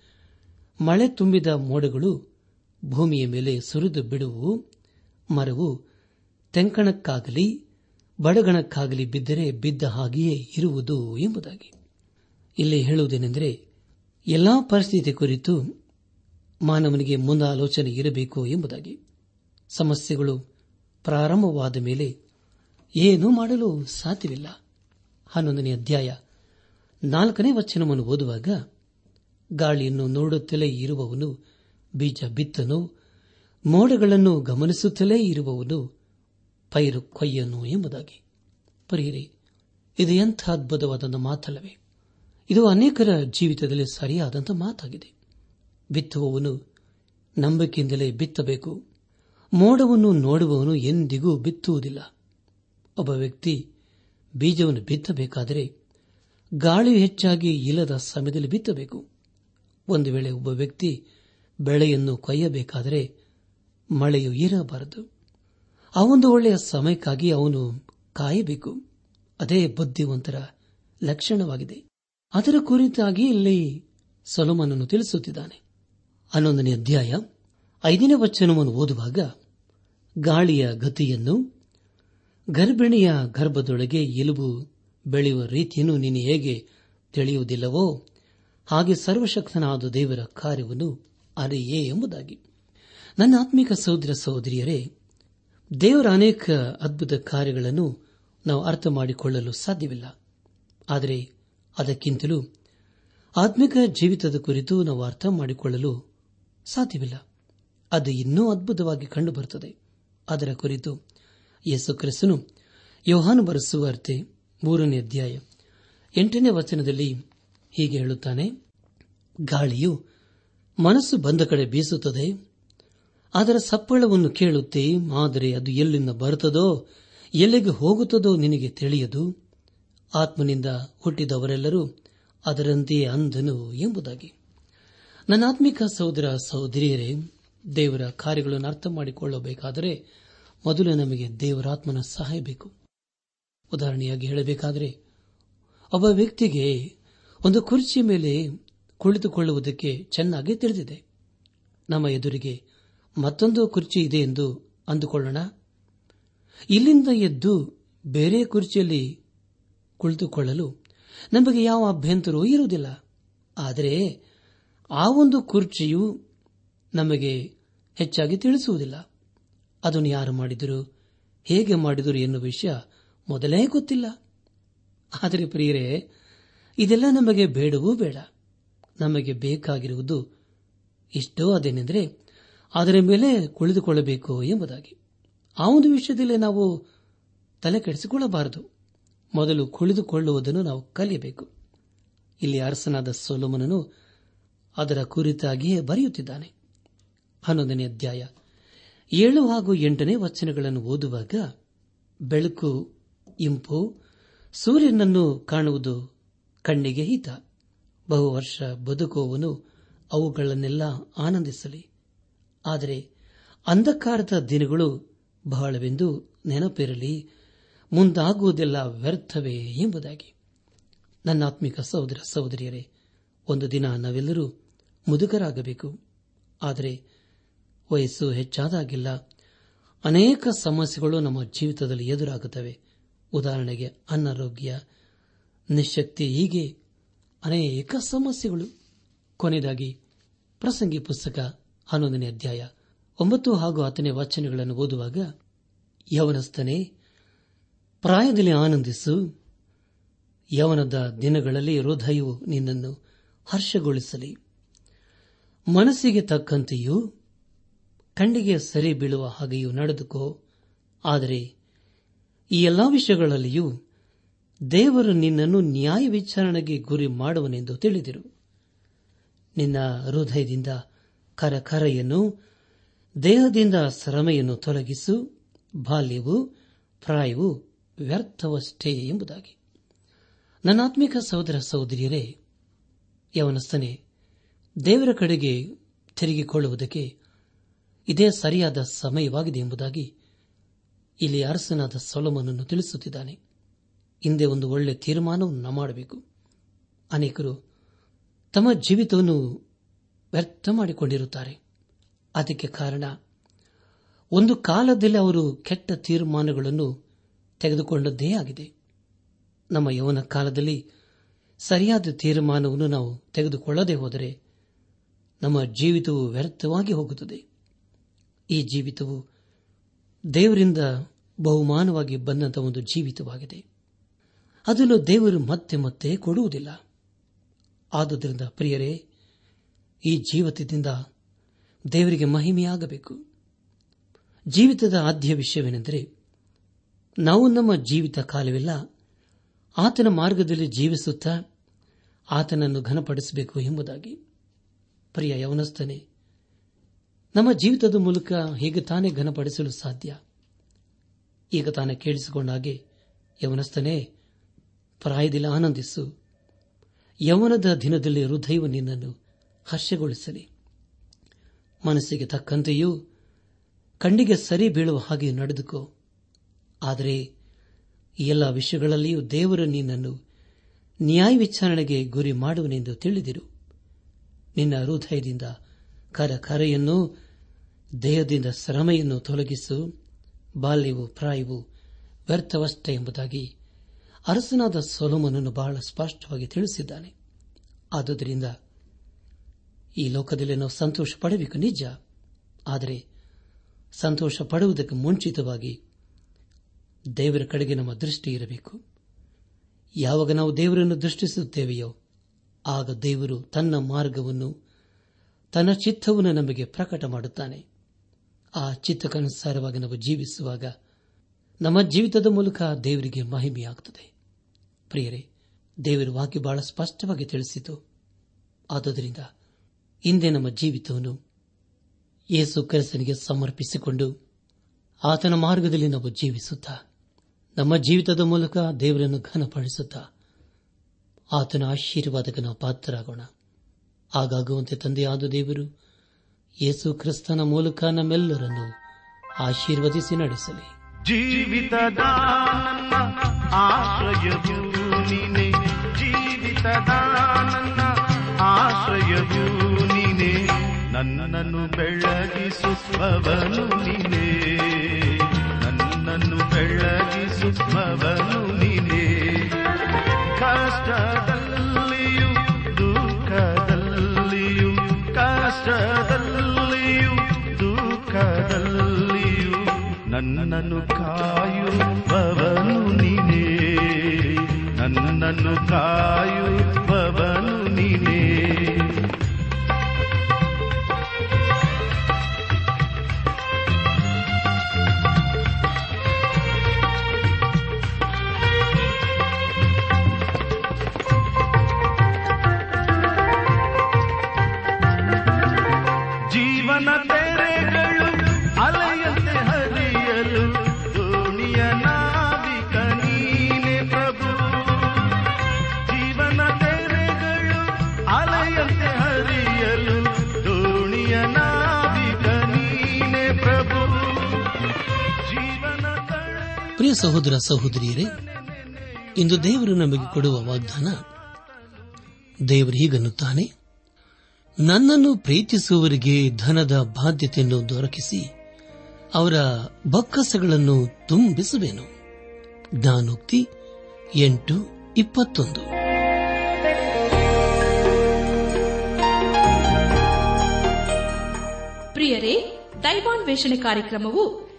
ಮಳೆ ತುಂಬಿದ ಮೋಡಗಳು ಭೂಮಿಯ ಮೇಲೆ ಸುರಿದು ಬಿಡುವು, ಮರವು ತೆಂಕಣಕ್ಕಾಗಲಿ, ಬಡಗಣಕ್ಕಾಗಲಿ ಬಿದ್ದರೆ ಬಿದ್ದ ಹಾಗೆಯೇ ಇರುವುದು ಎಂಬುದಾಗಿ. ಇಲ್ಲಿ ಹೇಳುವುದೇನೆಂದರೆ, ಎಲ್ಲಾ ಪರಿಸ್ಥಿತಿ ಕುರಿತು ಮಾನವನಿಗೆ ಮುಂದಾಲೋಚನೆ ಇರಬೇಕು ಎಂಬುದಾಗಿ. ಸಮಸ್ಯೆಗಳು ಪ್ರಾರಂಭವಾದ ಮೇಲೆ ಏನೂ ಮಾಡಲು ಸಾಧ್ಯವಿಲ್ಲ. ಹನ್ನೊಂದನೇ ಅಧ್ಯಾಯ ನಾಲ್ಕನೇ ವಚನವನ್ನು ಓದುವಾಗ, ಗಾಳಿಯನ್ನು ನೋಡುತ್ತಲೇ ಇರುವವನು ಬೀಜ ಬಿತ್ತನು, ಮೋಡಗಳನ್ನು ಗಮನಿಸುತ್ತಲೇ ಇರುವವನು ಪೈರು ಕೊಯ್ಯನು ಎಂಬುದಾಗಿ. ಪರಿಹಿರಿ, ಇದು ಎಂಥ ಅದ್ಭುತವಾದ ಮಾತಲ್ಲವೇ. ಇದು ಅನೇಕರ ಜೀವಿತದಲ್ಲಿ ಸರಿಯಾದಂಥ ಮಾತಾಗಿದೆ. ಬಿತ್ತುವವನು ನಂಬಿಕೆಯಿಂದಲೇ ಬಿತ್ತಬೇಕು. ಮೋಡವನ್ನು ನೋಡುವವನು ಎಂದಿಗೂ ಬಿತ್ತುವುದಿಲ್ಲ. ಒಬ್ಬ ವ್ಯಕ್ತಿ ಬೀಜವನ್ನು ಬಿತ್ತಬೇಕಾದರೆ ಗಾಳಿ ಹೆಚ್ಚಾಗಿ ಇಲ್ಲದ ಸಮಯದಲ್ಲಿ ಬಿತ್ತಬೇಕು. ಒಂದು ವೇಳೆ ಒಬ್ಬ ವ್ಯಕ್ತಿ ಬೆಳೆಯನ್ನು ಕೊಯ್ಯಬೇಕಾದರೆ ಮಳೆಯು ಇರಬಾರದು. ಆ ಒಂದು ಒಳ್ಳೆಯ ಸಮಯಕ್ಕಾಗಿ ಅವನು ಕಾಯಬೇಕು. ಅದೇ ಬುದ್ಧಿವಂತರ ಲಕ್ಷಣವಾಗಿದೆ. ಅದರ ಕುರಿತಾಗಿ ಇಲ್ಲಿ ಸೊಲೋಮನನ್ನು ತಿಳಿಸುತ್ತಿದ್ದಾನೆ. ಹನ್ನೊಂದನೇ ಅಧ್ಯಾಯ, ಐದನೇ ವಚನವನ್ನು ಓದುವಾಗ ಗಾಳಿಯ ಗತಿಯನ್ನು, ಗರ್ಭಿಣಿಯ ಗರ್ಭದೊಳಗೆ ಎಲುಬು ಬೆಳೆಯುವ ರೀತಿಯನ್ನು ನೀನು ಹೇಗೆ ತಿಳಿಯುವುದಿಲ್ಲವೋ ಹಾಗೆ ಸರ್ವಶಕ್ತನಾದ ದೇವರ ಕಾರ್ಯವನ್ನು ಅರೆಯೇ ಎಂಬುದಾಗಿ. ನನ್ನ ಆತ್ಮಿಕ ಸಹೋದರ ಸಹೋದರಿಯರೇ, ದೇವರ ಅನೇಕ ಅದ್ಭುತ ಕಾರ್ಯಗಳನ್ನು ನಾವು ಅರ್ಥ ಮಾಡಿಕೊಳ್ಳಲು ಸಾಧ್ಯವಿಲ್ಲ. ಆದರೆ ಅದಕ್ಕಿಂತಲೂ ಆತ್ಮಿಕ ಜೀವಿತದ ಕುರಿತು ನಾವು ಅರ್ಥ ಮಾಡಿಕೊಳ್ಳಲು ಸಾಧ್ಯವಿಲ್ಲ. ಅದು ಇನ್ನೂ ಅದ್ಭುತವಾಗಿ ಕಂಡುಬರುತ್ತದೆ. ಅದರ ಕುರಿತು ಯೇಸು ಕ್ರಿಸ್ತನು ಯೋಹಾನು ಬರೆಸುವಾರ್ತೆ ಮೂರನೇ ಅಧ್ಯಾಯ ಎಂಟನೇ ವಚನದಲ್ಲಿ ಹೀಗೆ ಹೇಳುತ್ತಾನೆ, ಗಾಳಿಯು ಮನಸ್ಸು ಬಂದ ಕಡೆ ಬೀಸುತ್ತದೆ, ಅದರ ಸಪ್ಪಳವನ್ನು ಕೇಳುತ್ತೆ, ಆದರೆ ಅದು ಎಲ್ಲಿಂದ ಬರುತ್ತದೋ, ಎಲ್ಲಿಗೆ ಹೋಗುತ್ತದೋ ನಿನಗೆ ತಿಳಿಯದು. ಆತ್ಮನಿಂದ ಹುಟ್ಟಿದವರೆಲ್ಲರೂ ಅದರಂತೆಯೇ ಅಂಧನು ಎಂಬುದಾಗಿ. ನನ್ನ ಆತ್ಮಿಕ ಸಹೋದರ ಸಹೋದರಿಯರೇ, ದೇವರ ಕಾರ್ಯಗಳನ್ನು ಅರ್ಥ ಮಾಡಿಕೊಳ್ಳಬೇಕಾದರೆ ಮೊದಲು ನಮಗೆ ದೇವರಾತ್ಮನ ಸಹಾಯ ಬೇಕು. ಉದಾಹರಣೆಯಾಗಿ ಹೇಳಬೇಕಾದರೆ, ಒಬ್ಬ ವ್ಯಕ್ತಿಗೆ ಒಂದು ಕುರ್ಚಿ ಮೇಲೆ ಕುಳಿತುಕೊಳ್ಳುವುದಕ್ಕೆ ಚೆನ್ನಾಗಿ ತಿಳಿದಿದೆ. ನಮ್ಮ ಎದುರಿಗೆ ಮತ್ತೊಂದು ಕುರ್ಚಿ ಇದೆ ಎಂದು ಅಂದುಕೊಳ್ಳೋಣ. ಇಲ್ಲಿಂದ ಎದ್ದು ಬೇರೆ ಕುರ್ಚಿಯಲ್ಲಿ ಕುಳಿತುಕೊಳ್ಳಲು ನಮಗೆ ಯಾವ ಅಭ್ಯಂತರವೂ ಇರುವುದಿಲ್ಲ. ಆದರೆ ಆ ಒಂದು ಕುರ್ಚಿಯು ನಮಗೆ ಹೆಚ್ಚಾಗಿ ತಿಳಿಸುವುದಿಲ್ಲ. ಅದನ್ನು ಯಾರು ಮಾಡಿದರು, ಹೇಗೆ ಮಾಡಿದರು ಎನ್ನುವ ವಿಷಯ ಮೊದಲೇ ಗೊತ್ತಿಲ್ಲ. ಆದರೆ ಪ್ರಿಯರೇ, ಇದೆಲ್ಲ ನಮಗೆ ಬೇಡವೂ ಬೇಡ. ನಮಗೆ ಬೇಕಾಗಿರುವುದು ಇಷ್ಟೋ ಅದೇನೆಂದರೆ ಅದರ ಮೇಲೆ ಕುಳಿತುಕೊಳ್ಳಬೇಕು ಎಂಬುದಾಗಿ. ಆ ಒಂದು ವಿಷಯದಲ್ಲಿ ನಾವು ತಲೆ ಕೆಡಿಸಿಕೊಳ್ಳಬಾರದು. ಮೊದಲು ಕುಳಿತುಕೊಳ್ಳುವುದನ್ನು ನಾವು ಕಲಿಯಬೇಕು. ಇಲ್ಲಿ ಅರಸನಾದ ಸೋಲೋಮನನು ಅದರ ಕುರಿತಾಗಿಯೇ ಬರೆಯುತ್ತಿದ್ದಾನೆ. ಹನ್ನೊಂದನೇ ಅಧ್ಯಾಯ. ಏಳು ಹಾಗೂ ಎಂಟನೇ ವಚನಗಳನ್ನು ಓದುವಾಗ ಬೆಳಕು, ಇಂಪು, ಸೂರ್ಯನನ್ನು ಕಾಣುವುದು ಕಣ್ಣಿಗೆ ಹಿತ. ಬಹು ವರ್ಷ ಬದುಕುವವನು ಅವುಗಳನ್ನೆಲ್ಲ ಆನಂದಿಸಲಿ. ಆದರೆ ಅಂಧಕಾರದ ದಿನಗಳು ಬಹಳವೆಂದು ನೆನಪಿರಲಿ. ಮುಂದಾಗುವುದೆಲ್ಲ ವ್ಯರ್ಥವೇ ಎಂಬುದಾಗಿ. ನನ್ನಾತ್ಮಿಕ ಸಹೋದರ ಸಹೋದರಿಯರೇ, ಒಂದು ದಿನ ನಾವೆಲ್ಲರೂ ಮುದುಕರಾಗಬೇಕು. ಆದರೆ ವಯಸ್ಸು ಹೆಚ್ಚಾದಾಗಿಲ್ಲ ಅನೇಕ ಸಮಸ್ಯೆಗಳು ನಮ್ಮ ಜೀವಿತದಲ್ಲಿ ಎದುರಾಗುತ್ತವೆ. ಉದಾಹರಣೆಗೆ ಅನಾರೋಗ್ಯ, ನಿಶಕ್ತಿ, ಹೀಗೆ ಅನೇಕ ಸಮಸ್ಯೆಗಳು. ಕೊನೆಯದಾಗಿ ಪ್ರಸಂಗಿ ಪುಸ್ತಕ ಹನ್ನೊಂದನೇ ಅಧ್ಯಾಯ ಒಂಬತ್ತು ಹಾಗೂ ಹತ್ತನೇ ವಚನಗಳನ್ನು ಓದುವಾಗ, ಯವನಸ್ಥನೇ ಪ್ರಾಯದಲ್ಲಿ ಆನಂದಿಸು. ಯವನದ ದಿನಗಳಲ್ಲಿ ಹೃದಯವು ನಿನ್ನನ್ನು ಹರ್ಷಗೊಳಿಸಲಿ. ಮನಸ್ಸಿಗೆ ತಕ್ಕಂತೆಯೂ ಕಣ್ಣಿಗೆ ಸರಿ ಬೀಳುವ ಹಾಗೆಯೂ ನಡೆದುಕೋ. ಆದರೆ ಈ ಎಲ್ಲಾ ವಿಷಯಗಳಲ್ಲಿಯೂ ದೇವರು ನಿನ್ನನ್ನು ನ್ಯಾಯ ವಿಚಾರಣೆಗೆ ಗುರಿ ಮಾಡುವನೆಂದು ತಿಳಿದಿರು. ನಿನ್ನ ಹೃದಯದಿಂದ ಕರಕರೆಯನ್ನು, ದೇಹದಿಂದ ಶ್ರಮೆಯನ್ನು ತೊಲಗಿಸು. ಬಾಲ್ಯವು, ಪ್ರಾಯವು ವ್ಯರ್ಥವಷ್ಟೇ ಎಂಬುದಾಗಿ. ನನ್ನಾತ್ಮಿಕ ಸಹೋದರ ಸಹೋದರಿಯರೇ, ಯವನಸ್ಥನೆ, ದೇವರ ಕಡೆಗೆ ತಿರುಗಿಕೊಳ್ಳುವುದಕ್ಕೆ ಇದೇ ಸರಿಯಾದ ಸಮಯವಾಗಿದೆ ಎಂಬುದಾಗಿ ಇಲ್ಲಿ ಅರಸನಾದ ಸೊಲಮನನ್ನು ತಿಳಿಸುತ್ತಿದ್ದಾನೆ. ಹಿಂದೆ ಒಂದು ಒಳ್ಳೆ ತೀರ್ಮಾನವನ್ನು ಮಾಡಬೇಕು. ಅನೇಕರು ತಮ್ಮ ಜೀವಿತವನ್ನು ವ್ಯರ್ಥ ಮಾಡಿಕೊಂಡಿರುತ್ತಾರೆ. ಅದಕ್ಕೆ ಕಾರಣ, ಒಂದು ಕಾಲದಲ್ಲಿ ಅವರು ಕೆಟ್ಟ ತೀರ್ಮಾನಗಳನ್ನು ತೆಗೆದುಕೊಂಡದ್ದೇ ಆಗಿದೆ. ನಮ್ಮ ಯೌವನ ಕಾಲದಲ್ಲಿ ಸರಿಯಾದ ತೀರ್ಮಾನವನ್ನು ನಾವು ತೆಗೆದುಕೊಳ್ಳದೆ ಹೋದರೆ ನಮ್ಮ ಜೀವಿತವು ವ್ಯರ್ಥವಾಗಿ ಹೋಗುತ್ತದೆ. ಈ ಜೀವಿತವು ದೇವರಿಂದ ಬಹುಮಾನವಾಗಿ ಬಂದಂತಹ ಒಂದು ಜೀವಿತವಾಗಿದೆ. ಅದನ್ನು ದೇವರು ಮತ್ತೆ ಮತ್ತೆ ಕೊಡುವುದಿಲ್ಲ. ಆದುದರಿಂದ ಪ್ರಿಯರೇ, ಈ ಜೀವಿತದಿಂದ ದೇವರಿಗೆ ಮಹಿಮೆಯಾಗಬೇಕು. ಜೀವಿತದ ಆದ್ಯ ವಿಷಯವೇನೆಂದರೆ ನಾವು ನಮ್ಮ ಜೀವಿತ ಕಾಲವಿಲ್ಲ. ಆತನ ಮಾರ್ಗದಲ್ಲಿ ಜೀವಿಸುತ್ತಾ ಆತನನ್ನು ಘನಪಡಿಸಬೇಕು ಎಂಬುದಾಗಿ. ಪ್ರಿಯ ಯವನಸ್ತನೆ ನಮ್ಮ ಜೀವಿತದ ಮೂಲಕ ಹೇಗೆ ತಾನೇ ಘನಪಡಿಸಲು ಸಾಧ್ಯ? ಈಗ ತಾನೇ ಕೇಳಿಸಿಕೊಂಡಾಗೆ ಯವನಸ್ಥನೇ, ಪ್ರಾಯದಲ್ಲಿ ಆನಂದಿಸು. ಯವನದ ದಿನದಲ್ಲಿ ಹೃದಯವು ನಿನ್ನನ್ನು ಹರ್ಷಗೊಳಿಸಲಿ. ಮನಸ್ಸಿಗೆ ತಕ್ಕಂತೆಯೂ ಕಣ್ಣಿಗೆ ಸರಿ ಬೀಳುವ ಹಾಗೆ ನಡೆದುಕೋ. ಆದರೆ ಈ ಎಲ್ಲ ವಿಷಯಗಳಲ್ಲಿಯೂ ದೇವರು ನಿನ್ನನ್ನು ನ್ಯಾಯ ವಿಚಾರಣೆಗೆ ಗುರಿ ಮಾಡುವನೆಂದು ತಿಳಿದಿರು. ನಿನ್ನ ಹೃದಯದಿಂದ ಕರ ಕರೆಯನ್ನು ದೇಹದಿಂದ ಶ್ರಮೆಯನ್ನು ತೊಲಗಿಸು, ಬಾಲ್ಯವು ಪ್ರಾಯವು ವ್ಯರ್ಥವಷ್ಟೇ ಎಂಬುದಾಗಿ ಅರಸನಾದ ಸೊಲೋಮನನ್ನು ಬಹಳ ಸ್ಪಷ್ಟವಾಗಿ ತಿಳಿಸಿದ್ದಾನೆ. ಆದುದರಿಂದ ಈ ಲೋಕದಲ್ಲಿ ನಾವು ಸಂತೋಷ ಪಡಬೇಕು ನಿಜ. ಆದರೆ ಸಂತೋಷ ಪಡುವುದಕ್ಕೆ ಮುಂಚಿತವಾಗಿ ದೇವರ ಕಡೆಗೆ ನಮ್ಮ ದೃಷ್ಟಿ ಇರಬೇಕು. ಯಾವಾಗ ನಾವು ದೇವರನ್ನು ದೃಷ್ಟಿಸುತ್ತೇವೆಯೋ, ಆಗ ದೇವರು ತನ್ನ ಮಾರ್ಗವನ್ನು, ತನ್ನ ಚಿತ್ತವನ್ನು ನಮಗೆ ಪ್ರಕಟ ಮಾಡುತ್ತಾನೆ. ಆ ಚಿತ್ತಕ್ಕನುಸಾರವಾಗಿ ನಾವು ಜೀವಿಸುವಾಗ ನಮ್ಮ ಜೀವಿತದ ಮೂಲಕ ದೇವರಿಗೆ ಮಹಿಮೆಯಾಗುತ್ತದೆ ಪ್ರಿಯರೇ, ದೇವರ ವಾಕ್ಯ ಬಹಳ ಸ್ಪಷ್ಟವಾಗಿ ತಿಳಿಸಿತು. ಆದುದರಿಂದ ಇಂದೇ ನಮ್ಮ ಜೀವಿತವನ್ನು ಯೇಸು ಕರೆಸನಿಗೆ ಸಮರ್ಪಿಸಿಕೊಂಡು ಆತನ ಮಾರ್ಗದಲ್ಲಿ ನಾವು ಜೀವಿಸುತ್ತಾ ನಮ್ಮ ಜೀವಿತದ ಮೂಲಕ ದೇವರನ್ನು ಘನಪಡಿಸುತ್ತಾ ಆತನ ಆಶೀರ್ವಾದಕ್ಕೆ ನಾವು ಪಾತ್ರರಾಗೋಣ. ಆಗಾಗುವಂತೆ ತಂದೆಯಾದ ದೇವರು ಯೇಸು ಕ್ರಿಸ್ತನ ಮೂಲಕ ನಮ್ಮೆಲ್ಲರನ್ನು ಆಶೀರ್ವದಿಸಿ ನಡೆಸಲಿ. ನನ್ನ ಆಶ್ರಯವು ನೀನೆ ಆಶ್ರಯವು ನೀನೆ ನನ್ನನ್ನು ನೀನೆ. ನನ್ನನ್ನು ಬೆಳಗಿಸುವವನು ನೀನೆ. ಕಷ್ಟದಲ್ಲಿಯೂ ದುಃಖದಲ್ಲಿಯೂ ಕಷ್ಟದಲ್ಲಿಯೂ ದುಃಖದಲ್ಲಿಯೂ ನನ್ನನ್ನು ಕಾಯುವವನು ನೀನೇ. ನನ್ನನ್ನು ಕಾಯುವವನು ಪ್ರಿಯ ಸಹೋದರ ಸಹೋದರಿಯರೇ, ಇಂದು ದೇವರು ನಮಗೆ ಕೊಡುವ ವಾಗ್ದಾನ, ದೇವರು ಹೀಗನ್ನುತ್ತಾನೆ, ನನ್ನನ್ನು ಪ್ರೀತಿಸುವವರಿಗೆ ಧನದ ಬಾಧ್ಯತೆಯನ್ನು ದೊರಕಿಸಿ ಅವರ ಬಕ್ಕಸಗಳನ್ನು ತುಂಬಿಸುವೆನು. ಜ್ಞಾನೋಕ್ತಿ ಎಂಟು ಇಪ್ಪತ್ತೊಂದು. ಪ್ರಿಯರೇ, ದೈವಾನ್ವೇಷಣೆ ಕಾರ್ಯಕ್ರಮವು